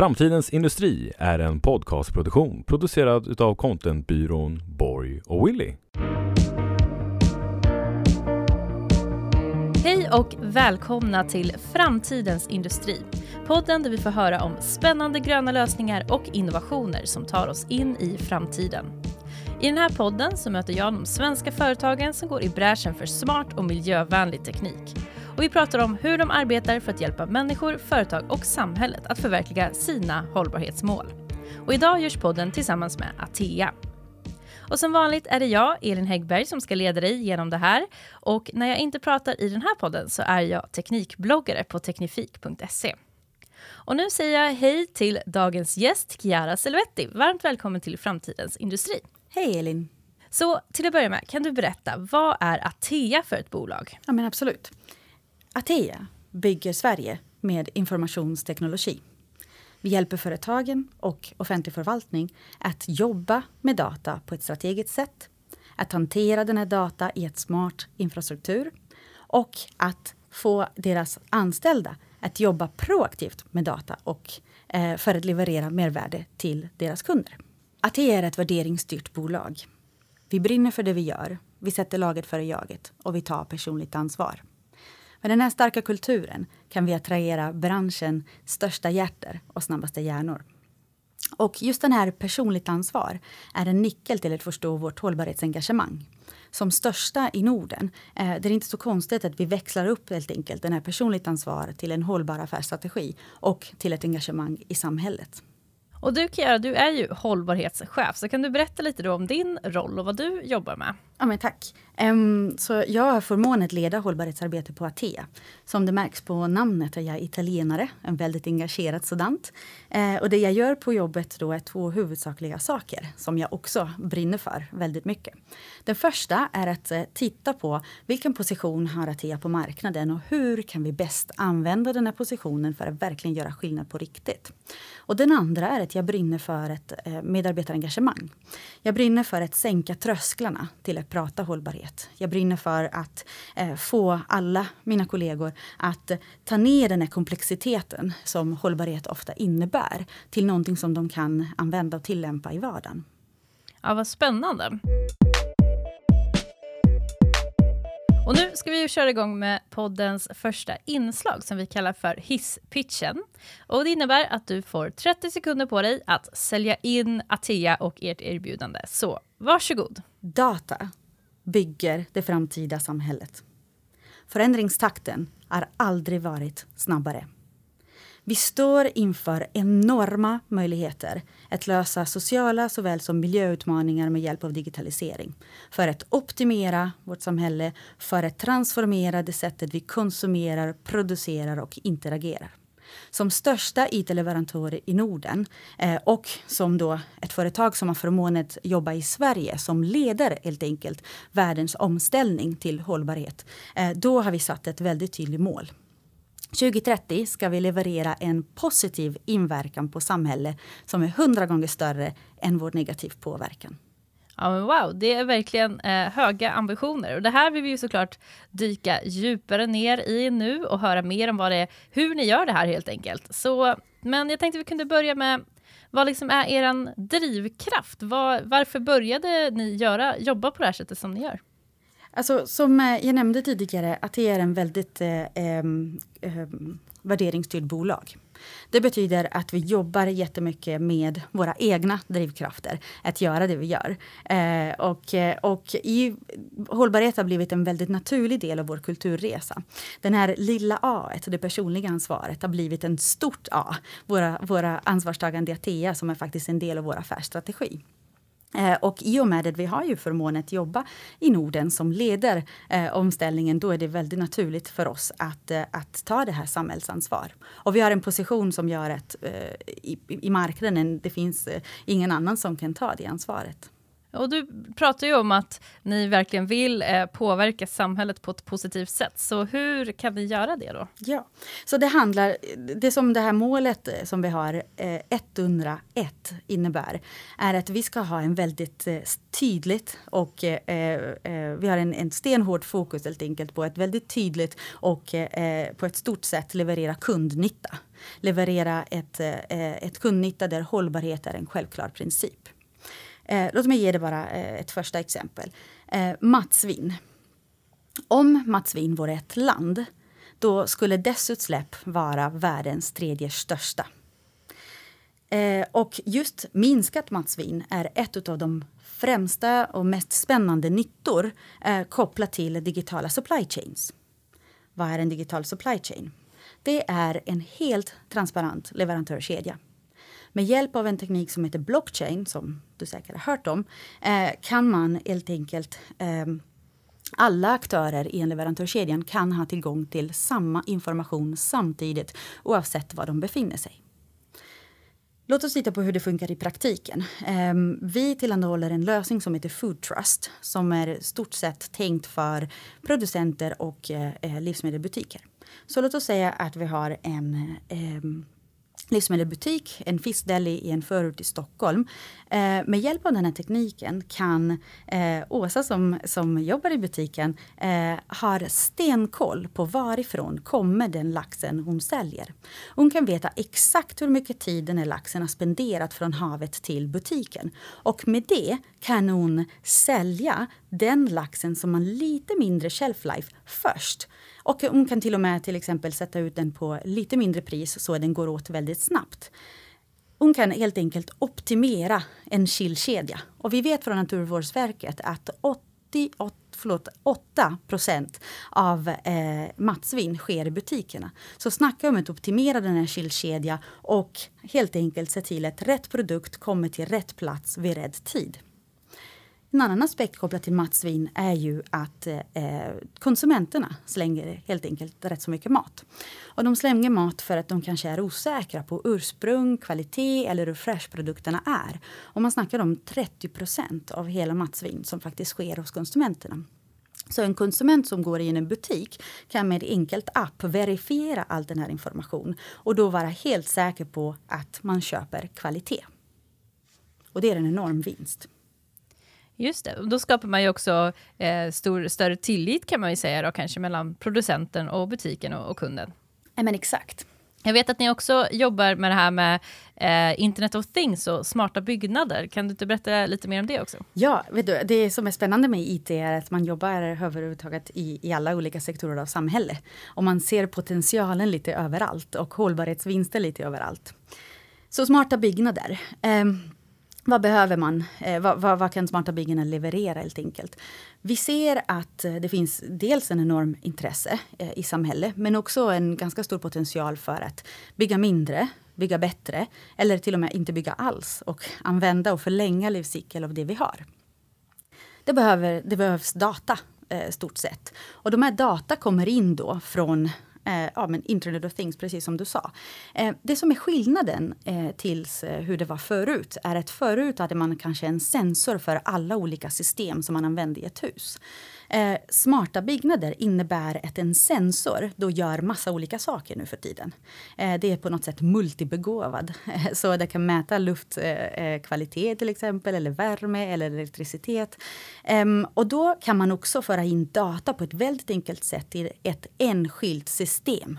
Framtidens industri är en podcastproduktion producerad av contentbyrån Borg och Willy. Hej och välkomna till Framtidens industri. Podden där vi får höra om spännande gröna lösningar och innovationer som tar oss in i framtiden. I den här podden så möter jag de svenska företagen som går i bräschen för smart och miljövänlig teknik. Och vi pratar om hur de arbetar för att hjälpa människor, företag och samhället att förverkliga sina hållbarhetsmål. Och idag görs podden tillsammans med Atea. Och som vanligt är det jag, Elin Häggberg, som ska leda dig genom det här. Och när jag inte pratar i den här podden så är jag teknikbloggare på teknifik.se. Och nu säger jag hej till dagens gäst, Chiara Selvetti. Varmt välkommen till Framtidens industri. Hej Elin! Så till att börja med, kan du berätta, vad är Atea för ett bolag? Ja men absolut. Atea bygger Sverige med informationsteknologi. Vi hjälper företagen och offentlig förvaltning att jobba med data på ett strategiskt sätt, att hantera den här data i ett smart infrastruktur och att få deras anställda att jobba proaktivt med data och eh, för att leverera mervärde till deras kunder. Atea är ett värderingsstyrt bolag. Vi brinner för det vi gör, vi sätter laget före jaget och vi tar personligt ansvar. Med den här starka kulturen kan vi attrahera branschens största hjärter och snabbaste hjärnor. Och just den här personligt ansvar är en nyckel till att förstå vårt hållbarhetsengagemang. Som största i Norden eh, det är inte så konstigt att vi växlar upp helt enkelt den här personligt ansvar till en hållbar affärsstrategi och till ett engagemang i samhället. Och du Kiara, du är ju hållbarhetschef, så kan du berätta lite då om din roll och vad du jobbar med? Ja, men tack. Um, så jag har förmånen att leda hållbarhetsarbete på Atea. Som det märks på namnet är jag italienare, en väldigt engagerad sådant. Uh, eh, och det jag gör på jobbet då är två huvudsakliga saker som jag också brinner för väldigt mycket. Den första är att uh, titta på vilken position har Atea på marknaden och hur kan vi bäst använda den här positionen för att verkligen göra skillnad på riktigt. Och den andra är att jag brinner för ett uh, medarbetarengagemang. Jag brinner för att sänka trösklarna till att prata hållbarhet. Jag brinner för att eh, få alla mina kollegor att ta ner den här komplexiteten som hållbarhet ofta innebär till någonting som de kan använda och tillämpa i vardagen. Ja, vad spännande. Och nu ska vi ju köra igång med poddens första inslag som vi kallar för hisspitchen. Och det innebär att du får 30 sekunder på dig att sälja in Atea och ert erbjudande. Så varsågod. Data bygger det framtida samhället. Förändringstakten har aldrig varit snabbare. Vi står inför enorma möjligheter att lösa sociala såväl som miljöutmaningar med hjälp av digitalisering. För att optimera vårt samhälle, för att transformera det sättet vi konsumerar, producerar och interagerar som största IT-leverantör i Norden eh, och som då ett företag som har förmånen att jobba i Sverige som leder helt enkelt världens omställning till hållbarhet. Eh, då har vi satt ett väldigt tydligt mål. 2030 ska vi leverera en positiv inverkan på samhället som är hundra gånger större än vår negativ påverkan. Ja, men wow, det är verkligen eh, höga ambitioner. Och det här vill vi ju såklart dyka djupare ner i nu och höra mer om vad det är, hur ni gör det här helt enkelt. Så, men jag tänkte vi kunde börja med vad liksom är er drivkraft? Var, varför började ni göra, jobba på det här sättet som ni gör? Alltså, som eh, jag nämnde tidigare, att det är en väldigt eh, eh, värderingsstyrd bolag. Det betyder att vi jobbar jättemycket med våra egna drivkrafter att göra det vi gör. Eh, och, eh, och i, hållbarhet har blivit en väldigt naturlig del av vår kulturresa. Den här lilla A, det personliga ansvaret, har blivit en stort A. Våra, våra ansvarstagande Atea som är faktiskt en del av vår affärsstrategi. Eh, och i och med att vi har ju förmånen att jobba i Norden som leder eh, omställningen, då är det väldigt naturligt för oss att, eh, att ta det här samhällsansvar. Och vi har en position som gör att eh, i, i marknaden, det finns eh, ingen annan som kan ta det ansvaret. Och du pratar ju om att ni verkligen vill eh, påverka samhället på ett positivt sätt. Så hur kan ni göra det då? Ja, så det handlar, det som det här målet eh, som vi har, eh, 101 innebär, är att vi ska ha en väldigt eh, tydligt och eh, eh, eh, vi har en, en stenhård fokus helt enkelt på ett väldigt tydligt och eh, eh på ett stort sätt leverera kundnytta. Leverera ett, ett kundnytta där hållbarhet är en självklar princip. Eh, låt mig ge dig bara eh, ett första exempel. Eh, matsvinn. Om matsvinn vore ett land, då skulle dess utsläpp vara världens tredje största. Eh, och just minskat matsvinn är ett av de främsta och mest spännande nyttor eh, kopplat till digitala supply chains. Vad är en digital supply chain? Det är en helt transparent leverantörskedja. Med hjälp av en teknik som heter blockchain, som du säkert har hört om, eh, kan man helt enkelt eh, alla aktörer i en leverantörskedjan kan ha tillgång till samma information samtidigt oavsett var de befinner sig. Låt oss titta på hur det funkar i praktiken. Ehm, vi tillhandahåller en lösning som heter Food Trust som är stort sett tänkt för producenter och eh, eh, livsmedelsbutiker. Så låt oss säga att vi har en ehm, livsmedelsbutik, en fiskdeli i en förort i Stockholm. Eh, med hjälp av den här tekniken kan eh, Åsa som, som jobbar i butiken eh, har stenkoll på varifrån kommer den laxen hon säljer. Hon kan veta exakt hur mycket tid den här laxen har spenderat från havet till butiken. Och med det kan hon sälja den laxen som har lite mindre shelf life först. Och hon kan till och med till exempel sätta ut den på lite mindre pris så den går åt väldigt snabbt. Hon kan helt enkelt optimera en kylkedja. Och vi vet från Naturvårdsverket att 88 förlåt, 8 procent av eh, matsvinn sker i butikerna. Så snacka om att optimera den här kylkedjan och helt enkelt se till att rätt produkt kommer till rätt plats vid rätt tid. En annan aspekt kopplat till matsvinn är ju att eh, konsumenterna slänger helt enkelt rätt så mycket mat. Och de slänger mat för att de kanske är osäkra på ursprung, kvalitet eller hur fräsch produkterna är. Och man snackar om 30 procent av hela matsvinn som faktiskt sker hos konsumenterna. Så en konsument som går in i en butik kan med enkelt app verifiera all den här informationen och då vara helt säker på att man köper kvalitet. Och det är en enorm vinst. Just det, då skapar man ju också eh, stor, större tillit kan man ju säga då, kanske mellan producenten och butiken och, och kunden. Ja, men exakt. Jag vet att ni också jobbar med det här med eh, Internet of Things och smarta byggnader. Kan du inte berätta lite mer om det också? Ja, vet du, det som är spännande med IT är att man jobbar överhuvudtaget i, i alla olika sektorer av samhället. Och man ser potentialen lite överallt och hållbarhetsvinster lite överallt. Så smarta byggnader. Eh, vad behöver man? Eh, vad, vad, vad, kan smarta byggen leverera helt enkelt? Vi ser att eh, det finns dels en enorm intresse eh, i samhället men också en ganska stor potential för att bygga mindre, bygga bättre eller till och med inte bygga alls och använda och förlänga livscykeln av det vi har. Det, behöver, det behövs data eh, stort sett. Och de här data kommer in då från eh, ja, men Internet of Things, precis som du sa. Eh, det som är skillnaden eh, tills eh, hur det var förut är att förut hade man kanske en sensor för alla olika system som man använde i ett hus. Eh, smarta byggnader innebär att en sensor då gör massa olika saker nu för tiden. Eh, det är på något sätt multibegåvad. Eh, så det kan mäta luftkvalitet eh, eh till exempel, eller värme eller elektricitet. Ehm, och då kan man också föra in data på ett väldigt enkelt sätt i ett enskilt system.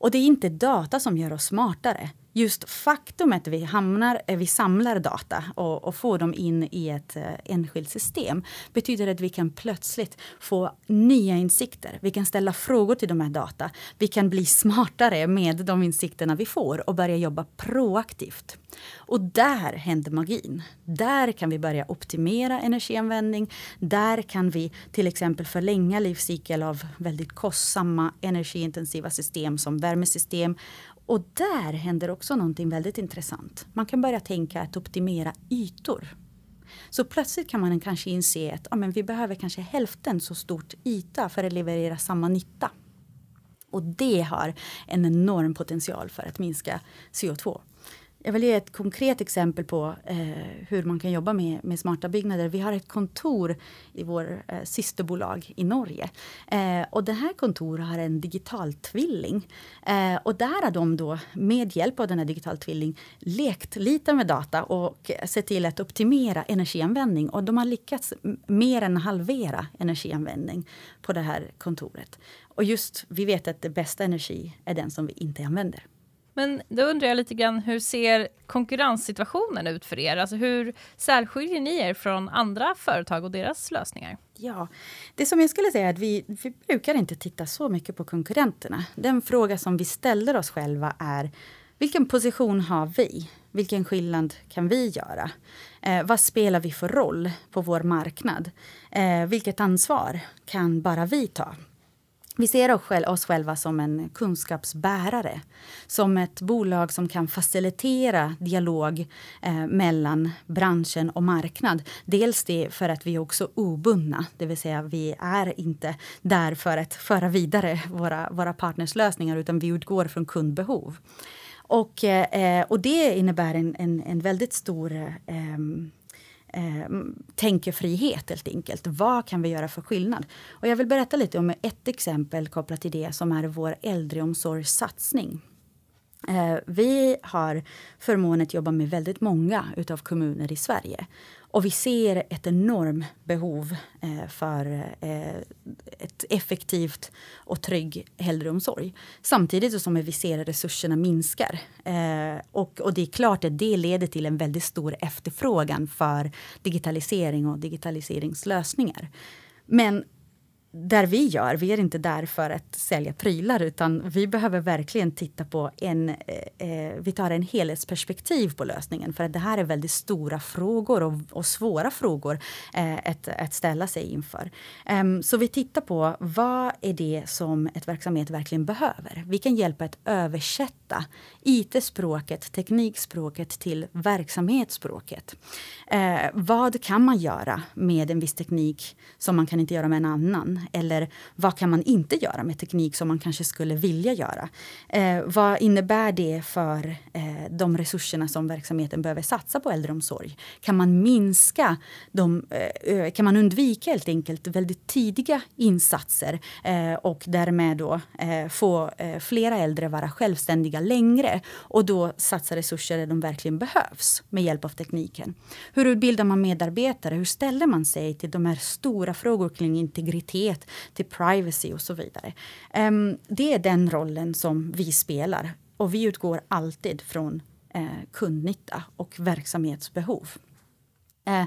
Och det är inte data som gör oss smartare just faktumet vi hamnar, eh, vi samlar data och, och får dem in i ett eh, enskilt system betyder att vi kan plötsligt få nya insikter. Vi kan ställa frågor till de här data. Vi kan bli smartare med de insikterna vi får och börja jobba proaktivt. Och där händer magin. Där kan vi börja optimera energianvändning. Där kan vi till exempel förlänga livscykeln av väldigt kostsamma energiintensiva system som värmesystem och där händer också någonting väldigt intressant. Man kan börja tänka att optimera ytor. Så plötsligt kan man kanske inse att ja, men vi behöver kanske hälften så stort yta för att leverera samma nytta. Och det har en enorm potential för att minska CO2. Jag vill ge ett konkret exempel på eh, hur man kan jobba med, med smarta byggnader. Vi har ett kontor i vår eh, systerbolag i Norge. Eh, och det här kontoret har en digital tvilling. Eh, och där har de då med hjälp av den här digital tvilling lekt lite med data och sett till att optimera energianvändning. Och de har lyckats mer än halvera energianvändning på det här kontoret. Och just, vi vet att det bästa energi är den som vi inte använder. Men då undrar jag lite grann, hur ser konkurrenssituationen ut för er? Alltså hur särskiljer ni er från andra företag och deras lösningar? Ja, det som jag skulle säga är att vi, vi brukar inte titta så mycket på konkurrenterna. Den fråga som vi ställer oss själva är vilken position har vi? Vilken skillnad kan vi göra? Eh, vad spelar vi för roll på vår marknad? Eh, vilket ansvar kan bara vi ta? Vi ser oss själva som en kunskapsbärare. Som ett bolag som kan facilitera dialog eh, mellan branschen och marknad. Dels det för att vi är också obundna, det vill säga vi är inte där för att föra vidare våra, våra partnerslösningar utan vi utgår från kundbehov. Och, eh, eh, och det innebär en, en, en väldigt stor eh, eh, tänkefrihet helt enkelt. Vad kan vi göra för skillnad? Och jag vill berätta lite om ett exempel kopplat till det som är vår äldreomsorgssatsning. Eh, vi har förmånen att jobba med väldigt många utav kommuner i Sverige. Och vi ser ett enormt behov eh, för eh, ett effektivt och trygg äldreomsorg. Samtidigt som vi ser att resurserna minskar. Eh, och, och det är klart att det leder till en väldigt stor efterfrågan för digitalisering och digitaliseringslösningar. Men där vi gör, vi är inte där för att sälja prylar utan vi behöver verkligen titta på en, eh, eh, vi tar en helhetsperspektiv på lösningen för att det här är väldigt stora frågor och, och svåra frågor eh, att, att ställa sig inför. Um, så vi tittar på vad är det som ett verksamhet verkligen behöver. Vi kan hjälpa att översätta IT-språket, teknikspråket till verksamhetsspråket. Eh, vad kan man göra med en viss teknik som man kan inte göra med en annan? Eller vad kan man inte göra med teknik som man kanske skulle vilja göra? Eh, vad innebär det för eh, de resurserna som verksamheten behöver satsa på äldreomsorg? Kan man minska de, eh, kan man undvika helt enkelt väldigt tidiga insatser eh, och därmed då eh, få eh, flera äldre vara självständiga längre och då satsa resurser där de verkligen behövs med hjälp av tekniken. Hur utbildar man medarbetare? Hur ställer man sig till de här stora frågorna kring integritet, till privacy och så vidare? Um, det är den rollen som vi spelar och vi utgår alltid från eh, kundnytta och verksamhetsbehov. Eh,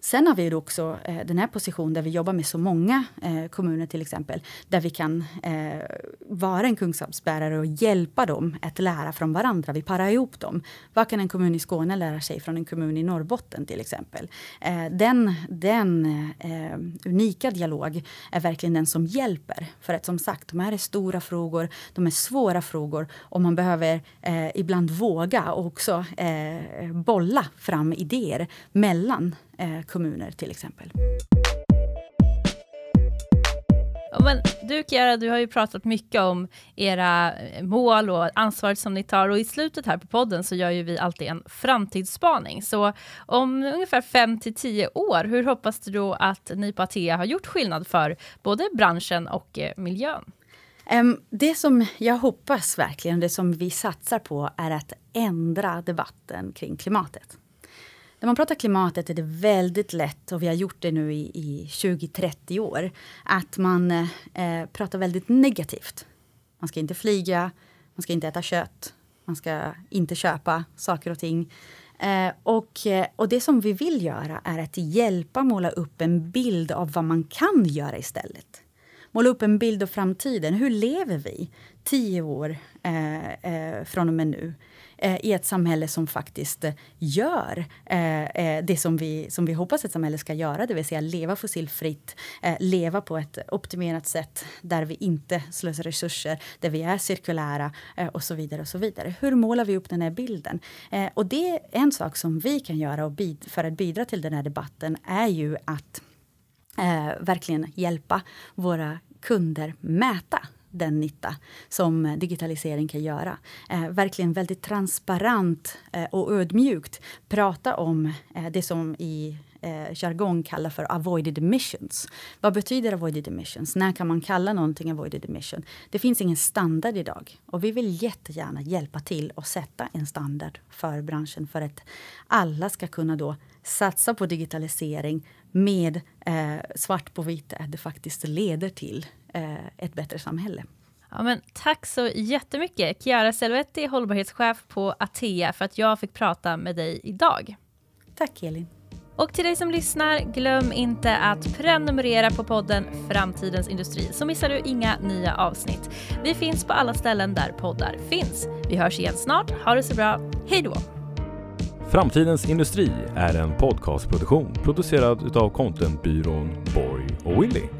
Sen har vi också eh, den här positionen där vi jobbar med så många eh, kommuner till exempel. Där vi kan eh, vara en kunskapsbärare och hjälpa dem att lära från varandra. Vi parar ihop dem. Vad kan en kommun i Skåne lära sig från en kommun i Norrbotten till exempel? Eh, den den eh, unika dialog är verkligen den som hjälper. För att som sagt, de här är stora frågor, de är svåra frågor och man behöver eh, ibland våga och också eh, bolla fram idéer mellan eh, kommuner till exempel. Men du Chiara, du har ju pratat mycket om era eh, mål och ansvaret som ni tar och i slutet här på podden så gör ju vi alltid en framtidsspaning. Så om ungefär 5 till 10 år, hur hoppas du då att ni på Atea har gjort skillnad för både branschen och eh, miljön? Det som jag hoppas verkligen, det som vi satsar på är att ändra debatten kring klimatet. När man pratar klimatet är det väldigt lätt, och vi har gjort det nu i, i 20-30 år, att man eh, pratar väldigt negativt. Man ska inte flyga, man ska inte äta kött, man ska inte köpa saker och ting. Eh, och, eh, och det som vi vill göra är att hjälpa måla upp en bild av vad man kan göra istället. Måla upp en bild av framtiden. Hur lever vi tio år eh, eh, från och med nu? Eh, i ett samhälle som faktiskt eh, gör eh, eh, det som vi, som vi hoppas ett samhälle ska göra, det vill säga leva fossilfritt, eh, leva på ett optimerat sätt där vi inte slösar resurser, där vi är cirkulära eh, och så vidare. och så vidare. Hur målar vi upp den här bilden? Eh, och det är en sak som vi kan göra och för att bidra till den här debatten är ju att verkligen hjälpa våra kunder mäta den nytta som eh, digitalisering kan göra. Eh, verkligen väldigt transparent eh, och ödmjukt prata om eh, det som i eh, jargong kallar för avoided emissions. Vad betyder avoided emissions? När kan man kalla någonting avoided emission? Det finns ingen standard idag och vi vill jättegärna hjälpa till och sätta en standard för branschen för att alla ska kunna då satsa på digitalisering med eh, svart på vitt att det faktiskt leder till eh, ett bättre samhälle. Ja, men tack så jättemycket, Chiara Selvetti, hållbarhetschef på Atea, för att jag fick prata med dig idag. Tack Elin. Och till dig som lyssnar, glöm inte att prenumerera på podden Framtidens Industri så missar du inga nya avsnitt. Vi finns på alla ställen där poddar finns. Vi hörs igen snart. Ha det så bra. Hej då! Framtidens Industri är en podcastproduktion producerad utav contentbyrån Borg och Willy.